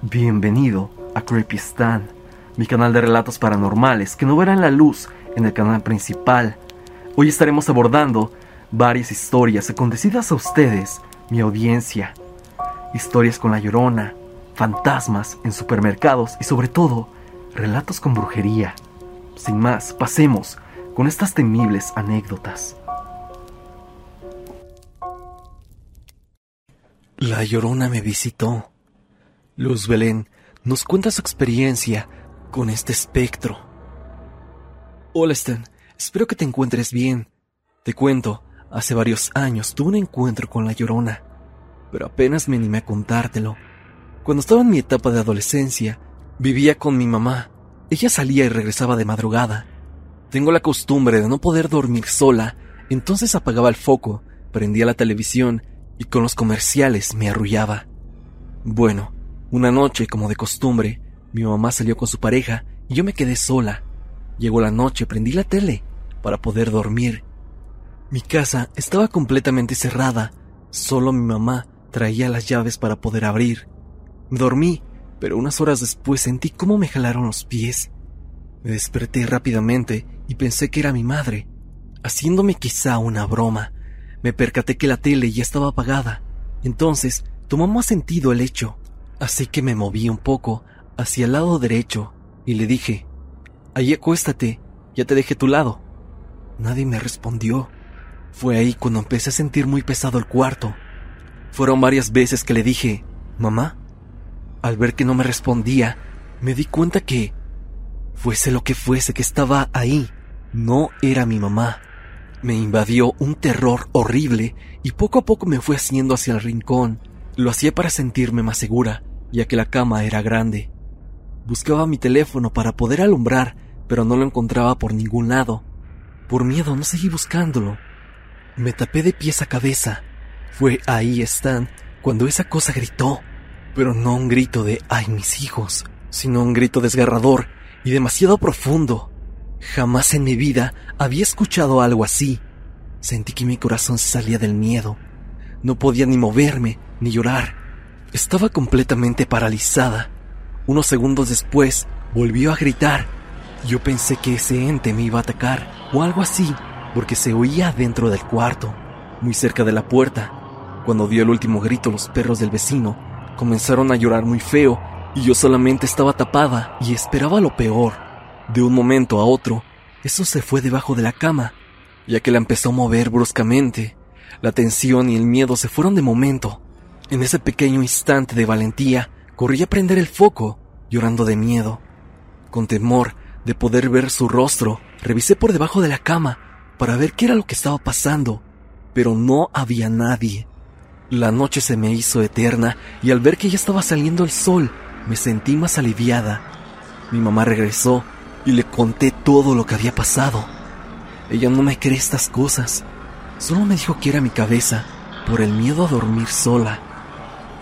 Bienvenido a Creepy Stan, mi canal de relatos paranormales que no verán la luz en el canal principal. Hoy estaremos abordando varias historias acontecidas a ustedes, mi audiencia. Historias con la llorona, fantasmas en supermercados y sobre todo, relatos con brujería. Sin más, pasemos con estas temibles anécdotas. La llorona me visitó. Luz Belén nos cuenta su experiencia con este espectro. Hola Stan, espero que te encuentres bien. Te cuento, hace varios años tuve un encuentro con la llorona, pero apenas me animé a contártelo. Cuando estaba en mi etapa de adolescencia, vivía con mi mamá. Ella salía y regresaba de madrugada. Tengo la costumbre de no poder dormir sola, entonces apagaba el foco, prendía la televisión y con los comerciales me arrullaba. Bueno, una noche, como de costumbre, mi mamá salió con su pareja y yo me quedé sola. Llegó la noche, prendí la tele para poder dormir. Mi casa estaba completamente cerrada, solo mi mamá traía las llaves para poder abrir. Dormí, pero unas horas después sentí cómo me jalaron los pies. Me desperté rápidamente y pensé que era mi madre, haciéndome quizá una broma. Me percaté que la tele ya estaba apagada. Entonces tomó más sentido el hecho. Así que me moví un poco hacia el lado derecho y le dije, Allí acuéstate, ya te dejé tu lado. Nadie me respondió. Fue ahí cuando empecé a sentir muy pesado el cuarto. Fueron varias veces que le dije, Mamá. Al ver que no me respondía, me di cuenta que, fuese lo que fuese que estaba ahí, no era mi mamá. Me invadió un terror horrible y poco a poco me fue haciendo hacia el rincón. Lo hacía para sentirme más segura, ya que la cama era grande. Buscaba mi teléfono para poder alumbrar, pero no lo encontraba por ningún lado. Por miedo no seguí buscándolo. Me tapé de pies a cabeza. Fue ahí, Stan, cuando esa cosa gritó. Pero no un grito de ¡ay, mis hijos! sino un grito desgarrador y demasiado profundo. Jamás en mi vida había escuchado algo así. Sentí que mi corazón salía del miedo. No podía ni moverme, ni llorar. Estaba completamente paralizada. Unos segundos después, volvió a gritar. Yo pensé que ese ente me iba a atacar, o algo así, porque se oía dentro del cuarto, muy cerca de la puerta. Cuando dio el último grito, los perros del vecino comenzaron a llorar muy feo, y yo solamente estaba tapada y esperaba lo peor. De un momento a otro, eso se fue debajo de la cama, ya que la empezó a mover bruscamente. La tensión y el miedo se fueron de momento. En ese pequeño instante de valentía, corrí a prender el foco, llorando de miedo. Con temor de poder ver su rostro, revisé por debajo de la cama para ver qué era lo que estaba pasando, pero no había nadie. La noche se me hizo eterna y al ver que ya estaba saliendo el sol, me sentí más aliviada. Mi mamá regresó y le conté todo lo que había pasado. Ella no me cree estas cosas. Solo me dijo que era mi cabeza por el miedo a dormir sola.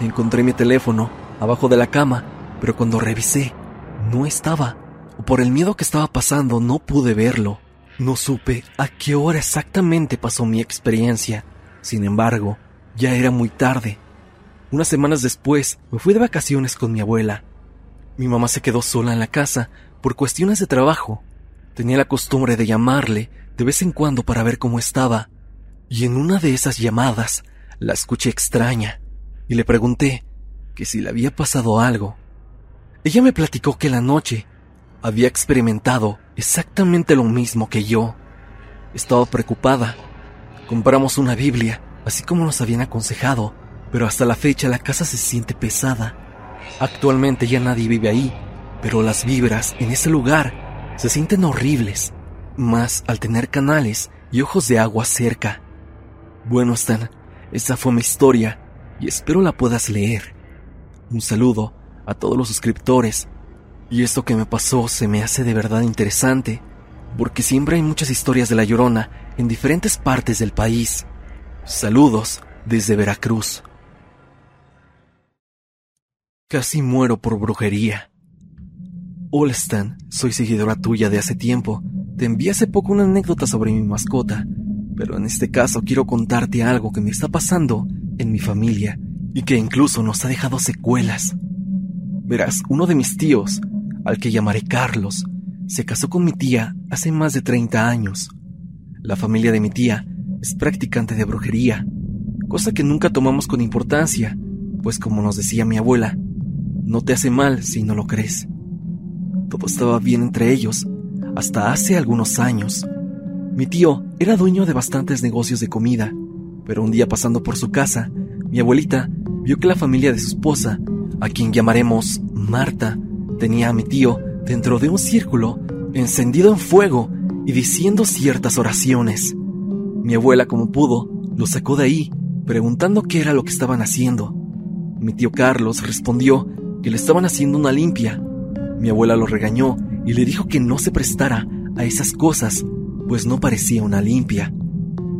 Encontré mi teléfono abajo de la cama, pero cuando revisé, no estaba. Por el miedo que estaba pasando, no pude verlo. No supe a qué hora exactamente pasó mi experiencia. Sin embargo, ya era muy tarde. Unas semanas después, me fui de vacaciones con mi abuela. Mi mamá se quedó sola en la casa por cuestiones de trabajo, tenía la costumbre de llamarle de vez en cuando para ver cómo estaba, y en una de esas llamadas la escuché extraña y le pregunté que si le había pasado algo. Ella me platicó que la noche había experimentado exactamente lo mismo que yo. Estaba preocupada. Compramos una Biblia, así como nos habían aconsejado, pero hasta la fecha la casa se siente pesada. Actualmente ya nadie vive ahí, pero las vibras en ese lugar se sienten horribles, más al tener canales y ojos de agua cerca. Bueno, Stan, esa fue mi historia y espero la puedas leer. Un saludo a todos los suscriptores. Y esto que me pasó se me hace de verdad interesante, porque siempre hay muchas historias de la Llorona en diferentes partes del país. Saludos desde Veracruz. Casi muero por brujería. Hola Stan, soy seguidora tuya de hace tiempo. Te envié hace poco una anécdota sobre mi mascota, pero en este caso quiero contarte algo que me está pasando en mi familia y que incluso nos ha dejado secuelas. Verás, uno de mis tíos, al que llamaré Carlos, se casó con mi tía hace más de 30 años. La familia de mi tía es practicante de brujería, cosa que nunca tomamos con importancia, pues como nos decía mi abuela, no te hace mal si no lo crees. Todo estaba bien entre ellos, hasta hace algunos años. Mi tío era dueño de bastantes negocios de comida, pero un día pasando por su casa, mi abuelita vio que la familia de su esposa, a quien llamaremos Marta, tenía a mi tío dentro de un círculo encendido en fuego y diciendo ciertas oraciones. Mi abuela, como pudo, lo sacó de ahí, preguntando qué era lo que estaban haciendo. Mi tío Carlos respondió que le estaban haciendo una limpia. Mi abuela lo regañó y le dijo que no se prestara a esas cosas, pues no parecía una limpia.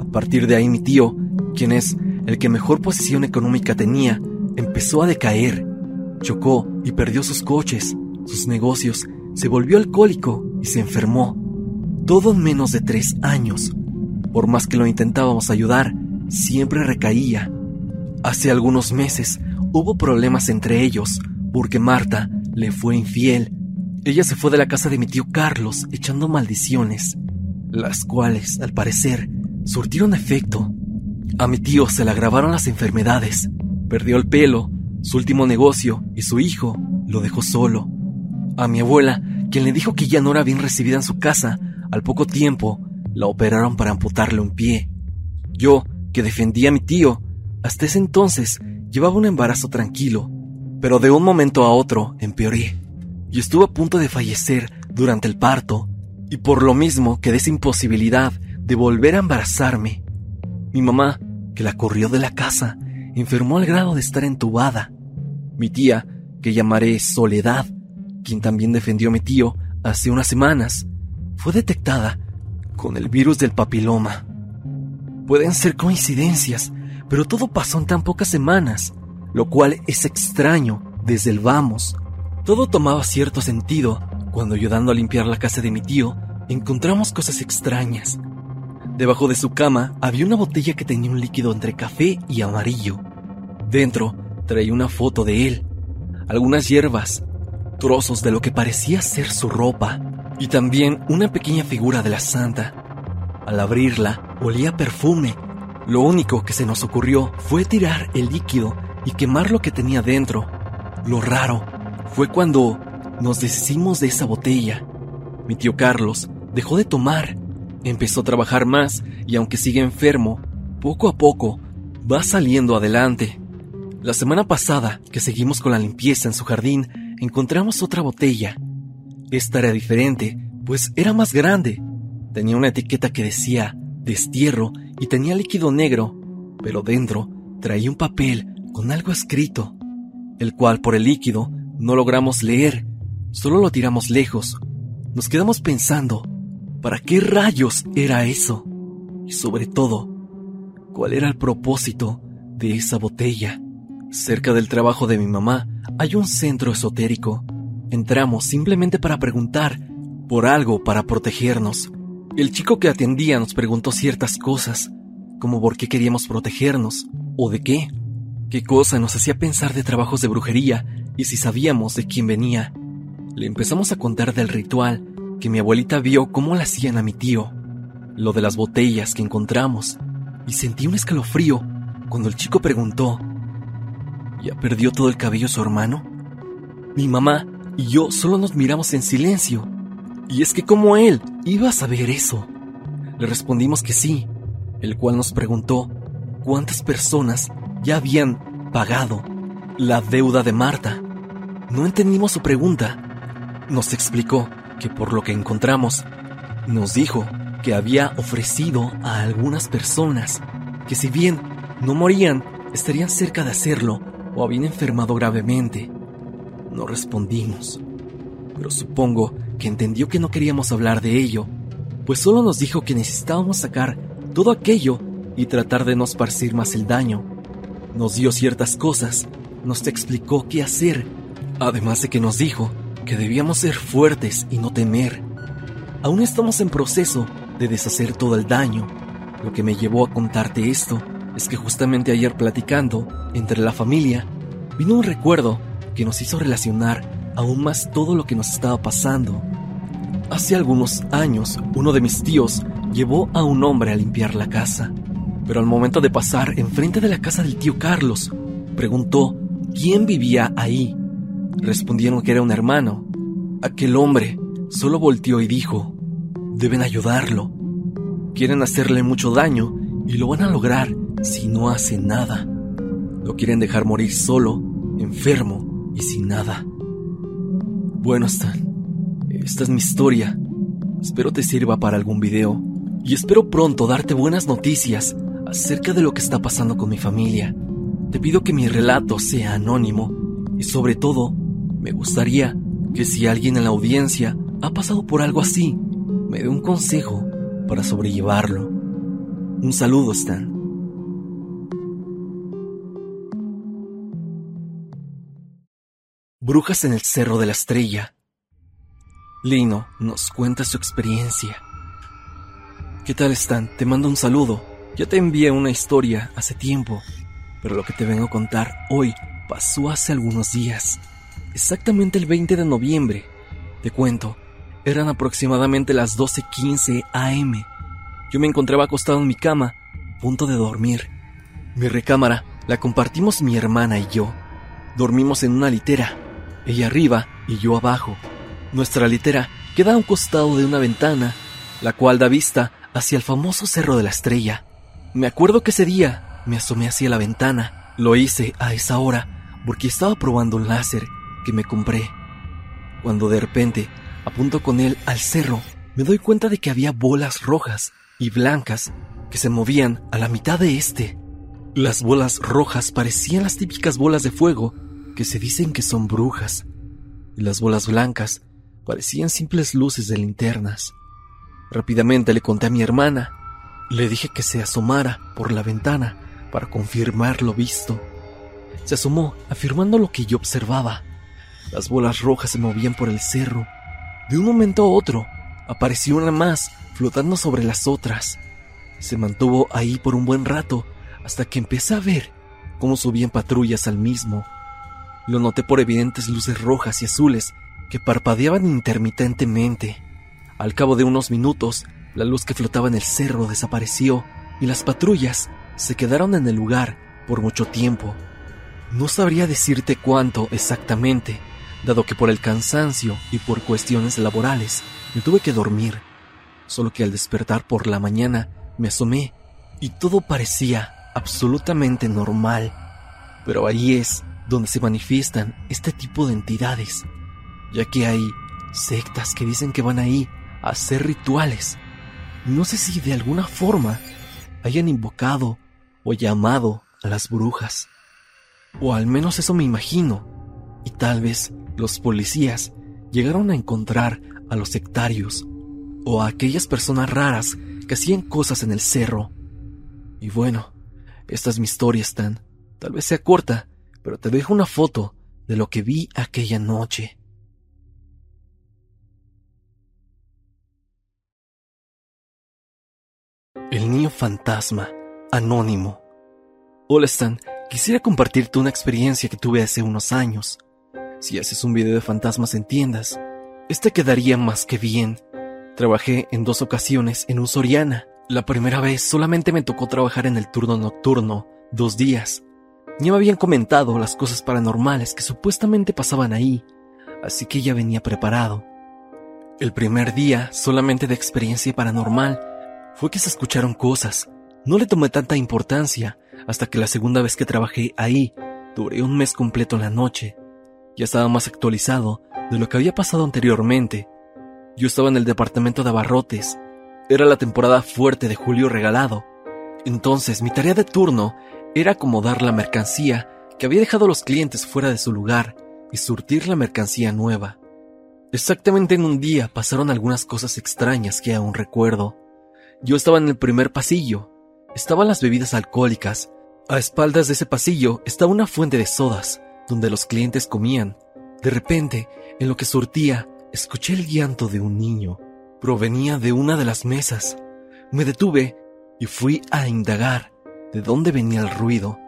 A partir de ahí mi tío, quien es el que mejor posición económica tenía, empezó a decaer. Chocó y perdió sus coches, sus negocios, se volvió alcohólico y se enfermó. Todo en menos de tres años. Por más que lo intentábamos ayudar, siempre recaía. Hace algunos meses hubo problemas entre ellos porque Marta le fue infiel. Ella se fue de la casa de mi tío Carlos echando maldiciones, las cuales, al parecer, surtieron efecto. A mi tío se le agravaron las enfermedades, perdió el pelo, su último negocio y su hijo lo dejó solo. A mi abuela, quien le dijo que ya no era bien recibida en su casa, al poco tiempo la operaron para amputarle un pie. Yo, que defendía a mi tío, hasta ese entonces llevaba un embarazo tranquilo, pero de un momento a otro empeoré y estuve a punto de fallecer durante el parto, y por lo mismo quedé sin posibilidad de volver a embarazarme. Mi mamá, que la corrió de la casa, enfermó al grado de estar entubada. Mi tía, que llamaré Soledad, quien también defendió a mi tío hace unas semanas, fue detectada con el virus del papiloma. Pueden ser coincidencias, pero todo pasó en tan pocas semanas, lo cual es extraño desde el vamos. Todo tomaba cierto sentido cuando ayudando a limpiar la casa de mi tío encontramos cosas extrañas. Debajo de su cama había una botella que tenía un líquido entre café y amarillo. Dentro traía una foto de él, algunas hierbas, trozos de lo que parecía ser su ropa y también una pequeña figura de la santa. Al abrirla, olía perfume. Lo único que se nos ocurrió fue tirar el líquido y quemar lo que tenía dentro. Lo raro fue cuando nos deshicimos de esa botella. Mi tío Carlos dejó de tomar, empezó a trabajar más y aunque sigue enfermo, poco a poco va saliendo adelante. La semana pasada, que seguimos con la limpieza en su jardín, encontramos otra botella. Esta era diferente, pues era más grande. Tenía una etiqueta que decía destierro y tenía líquido negro, pero dentro traía un papel con algo escrito, el cual por el líquido no logramos leer, solo lo tiramos lejos. Nos quedamos pensando, ¿para qué rayos era eso? Y sobre todo, ¿cuál era el propósito de esa botella? Cerca del trabajo de mi mamá hay un centro esotérico. Entramos simplemente para preguntar por algo para protegernos. El chico que atendía nos preguntó ciertas cosas, como por qué queríamos protegernos o de qué. ¿Qué cosa nos hacía pensar de trabajos de brujería y si sabíamos de quién venía? Le empezamos a contar del ritual que mi abuelita vio cómo lo hacían a mi tío, lo de las botellas que encontramos, y sentí un escalofrío cuando el chico preguntó ¿Ya perdió todo el cabello su hermano? Mi mamá y yo solo nos miramos en silencio. Y es que como él iba a saber eso. Le respondimos que sí, el cual nos preguntó cuántas personas ya habían pagado la deuda de Marta. No entendimos su pregunta. Nos explicó que por lo que encontramos, nos dijo que había ofrecido a algunas personas que si bien no morían, estarían cerca de hacerlo o habían enfermado gravemente. No respondimos, pero supongo que entendió que no queríamos hablar de ello, pues solo nos dijo que necesitábamos sacar todo aquello y tratar de no esparcir más el daño. Nos dio ciertas cosas, nos explicó qué hacer, además de que nos dijo que debíamos ser fuertes y no temer. Aún estamos en proceso de deshacer todo el daño. Lo que me llevó a contarte esto es que justamente ayer platicando entre la familia, vino un recuerdo que nos hizo relacionar aún más todo lo que nos estaba pasando. Hace algunos años, uno de mis tíos llevó a un hombre a limpiar la casa, pero al momento de pasar enfrente de la casa del tío Carlos, preguntó quién vivía ahí. Respondieron que era un hermano. Aquel hombre solo volteó y dijo, deben ayudarlo. Quieren hacerle mucho daño y lo van a lograr si no hace nada. Lo quieren dejar morir solo, enfermo y sin nada. Bueno, Stan, esta es mi historia. Espero te sirva para algún video y espero pronto darte buenas noticias acerca de lo que está pasando con mi familia. Te pido que mi relato sea anónimo y sobre todo me gustaría que si alguien en la audiencia ha pasado por algo así, me dé un consejo para sobrellevarlo. Un saludo, Stan. Brujas en el Cerro de la Estrella. Lino nos cuenta su experiencia. ¿Qué tal, Stan? Te mando un saludo. Ya te envié una historia hace tiempo, pero lo que te vengo a contar hoy pasó hace algunos días. Exactamente el 20 de noviembre. Te cuento, eran aproximadamente las 12.15 am. Yo me encontraba acostado en mi cama, a punto de dormir. Mi recámara la compartimos mi hermana y yo. Dormimos en una litera, ella arriba y yo abajo. Nuestra litera queda a un costado de una ventana, la cual da vista hacia el famoso Cerro de la Estrella. Me acuerdo que ese día me asomé hacia la ventana. Lo hice a esa hora porque estaba probando un láser que me compré. Cuando de repente apunto con él al cerro, me doy cuenta de que había bolas rojas y blancas que se movían a la mitad de este. Las bolas rojas parecían las típicas bolas de fuego que se dicen que son brujas, y las bolas blancas parecían simples luces de linternas. Rápidamente le conté a mi hermana. Le dije que se asomara por la ventana para confirmar lo visto. Se asomó, afirmando lo que yo observaba. Las bolas rojas se movían por el cerro. De un momento a otro, apareció una más flotando sobre las otras. Se mantuvo ahí por un buen rato hasta que empecé a ver cómo subían patrullas al mismo. Lo noté por evidentes luces rojas y azules que parpadeaban intermitentemente. Al cabo de unos minutos, la luz que flotaba en el cerro desapareció y las patrullas se quedaron en el lugar por mucho tiempo. No sabría decirte cuánto exactamente, dado que por el cansancio y por cuestiones laborales me tuve que dormir. Solo que al despertar por la mañana me asomé y todo parecía absolutamente normal. Pero ahí es donde se manifiestan este tipo de entidades, ya que hay sectas que dicen que van ahí a hacer rituales. No sé si de alguna forma hayan invocado o llamado a las brujas. O al menos eso me imagino. Y tal vez los policías llegaron a encontrar a los sectarios o a aquellas personas raras que hacían cosas en el cerro. Y bueno, esta es mi historia, Stan. Tal vez sea corta, pero te dejo una foto de lo que vi aquella noche. El niño fantasma, anónimo. Hola Stan, quisiera compartirte una experiencia que tuve hace unos años. Si haces un video de fantasmas en tiendas, este quedaría más que bien. Trabajé en dos ocasiones en un Soriana. La primera vez solamente me tocó trabajar en el turno nocturno, dos días, ya me habían comentado las cosas paranormales que supuestamente pasaban ahí, así que ya venía preparado. El primer día, solamente de experiencia paranormal, fue que se escucharon cosas. No le tomé tanta importancia hasta que la segunda vez que trabajé ahí, duré un mes completo en la noche. Ya estaba más actualizado de lo que había pasado anteriormente. Yo estaba en el departamento de abarrotes. Era la temporada fuerte de julio regalado. Entonces mi tarea de turno era acomodar la mercancía que había dejado los clientes fuera de su lugar y surtir la mercancía nueva. Exactamente en un día pasaron algunas cosas extrañas que aún recuerdo. Yo estaba en el primer pasillo. Estaban las bebidas alcohólicas. A espaldas de ese pasillo estaba una fuente de sodas, donde los clientes comían. De repente, en lo que surtía, escuché el llanto de un niño. Provenía de una de las mesas. Me detuve y fui a indagar de dónde venía el ruido,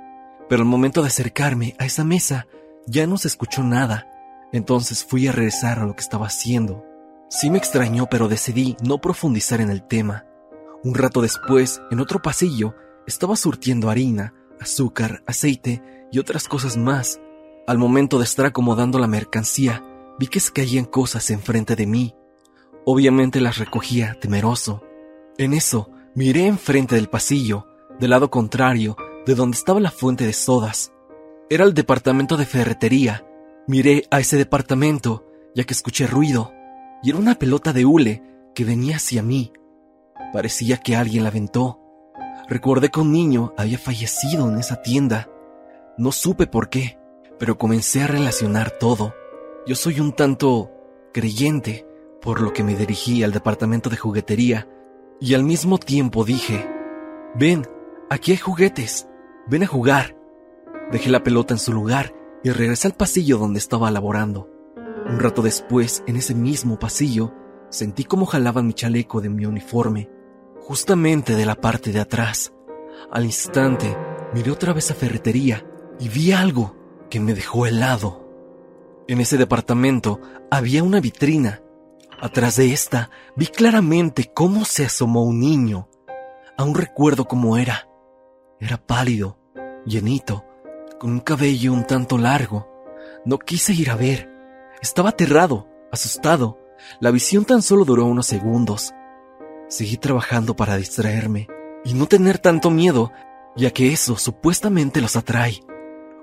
pero al momento de acercarme a esa mesa ya no se escuchó nada. Entonces fui a regresar a lo que estaba haciendo. Sí me extrañó, pero decidí no profundizar en el tema. Un rato después, en otro pasillo, estaba surtiendo harina, azúcar, aceite y otras cosas más. Al momento de estar acomodando la mercancía, vi que se caían cosas enfrente de mí. Obviamente las recogía, temeroso. En eso, miré enfrente del pasillo, del lado contrario, de donde estaba la fuente de sodas. Era el departamento de ferretería. Miré a ese departamento, ya que escuché ruido, y era una pelota de hule que venía hacia mí. Parecía que alguien la aventó. Recordé que un niño había fallecido en esa tienda. No supe por qué, pero comencé a relacionar todo. Yo soy un tanto creyente, por lo que me dirigí al departamento de juguetería y al mismo tiempo dije, ven, aquí hay juguetes, ven a jugar. Dejé la pelota en su lugar y regresé al pasillo donde estaba laborando. Un rato después, en ese mismo pasillo, sentí como jalaban mi chaleco de mi uniforme, justamente de la parte de atrás. Al instante, miré otra vez a ferretería y vi algo que me dejó helado. En ese departamento había una vitrina. Atrás de esta vi claramente cómo se asomó un niño. Aún recuerdo cómo era. Era pálido, llenito, con un cabello un tanto largo. No quise ir a ver. Estaba aterrado, asustado. La visión tan solo duró unos segundos. Seguí trabajando para distraerme y no tener tanto miedo, ya que eso supuestamente los atrae.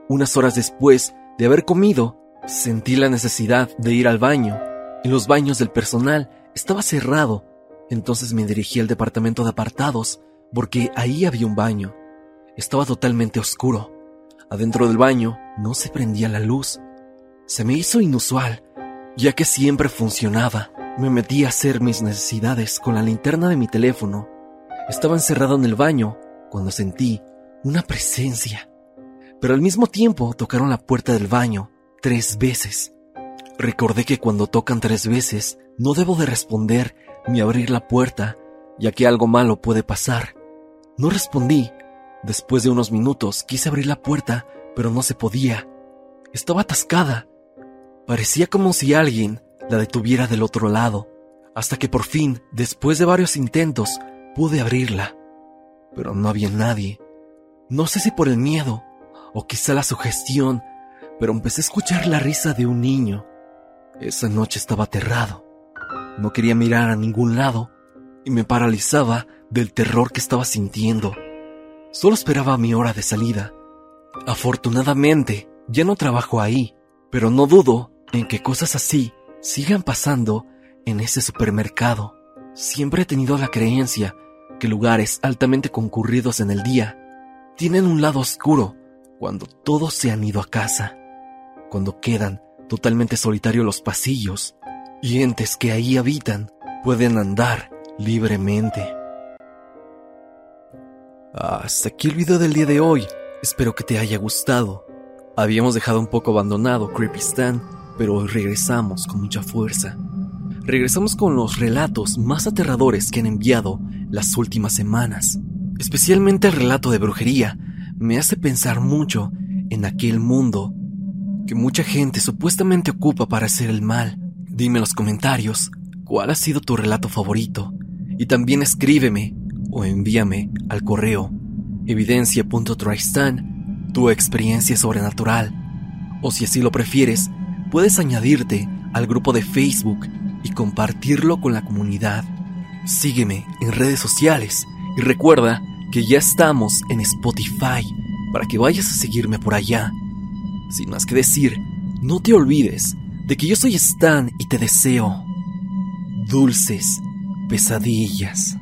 Unas horas después de haber comido, sentí la necesidad de ir al baño. En los baños del personal estaba cerrado, entonces me dirigí al departamento de apartados porque ahí había un baño. Estaba totalmente oscuro. Adentro del baño no se prendía la luz. Se me hizo inusual, ya que siempre funcionaba. Me metí a hacer mis necesidades con la linterna de mi teléfono. Estaba encerrado en el baño cuando sentí una presencia pero al mismo tiempo tocaron la puerta del baño tres veces. Recordé que cuando tocan tres veces no debo de responder ni abrir la puerta, ya que algo malo puede pasar. No respondí. Después de unos minutos quise abrir la puerta, pero no se podía. Estaba atascada. Parecía como si alguien la detuviera del otro lado, hasta que por fin, después de varios intentos, pude abrirla. Pero no había nadie. No sé si por el miedo o quizá la sugestión, pero empecé a escuchar la risa de un niño. Esa noche estaba aterrado. No quería mirar a ningún lado y me paralizaba del terror que estaba sintiendo. Solo esperaba mi hora de salida. Afortunadamente, ya no trabajo ahí, pero no dudo en que cosas así sigan pasando en ese supermercado. Siempre he tenido la creencia que lugares altamente concurridos en el día tienen un lado oscuro cuando todos se han ido a casa, cuando quedan totalmente solitarios los pasillos y entes que ahí habitan pueden andar libremente. Hasta aquí el video del día de hoy. Espero que te haya gustado. Habíamos dejado un poco abandonado Creepy Stan, pero hoy regresamos con mucha fuerza. Regresamos con los relatos más aterradores que han enviado las últimas semanas, especialmente el relato de brujería me hace pensar mucho en aquel mundo que mucha gente supuestamente ocupa para hacer el mal. Dime en los comentarios cuál ha sido tu relato favorito y también escríbeme o envíame al correo evidencia.tristan tu experiencia sobrenatural o si así lo prefieres puedes añadirte al grupo de Facebook y compartirlo con la comunidad. Sígueme en redes sociales y recuerda que ya estamos en Spotify para que vayas a seguirme por allá. Sin más que decir, no te olvides de que yo soy Stan y te deseo dulces pesadillas.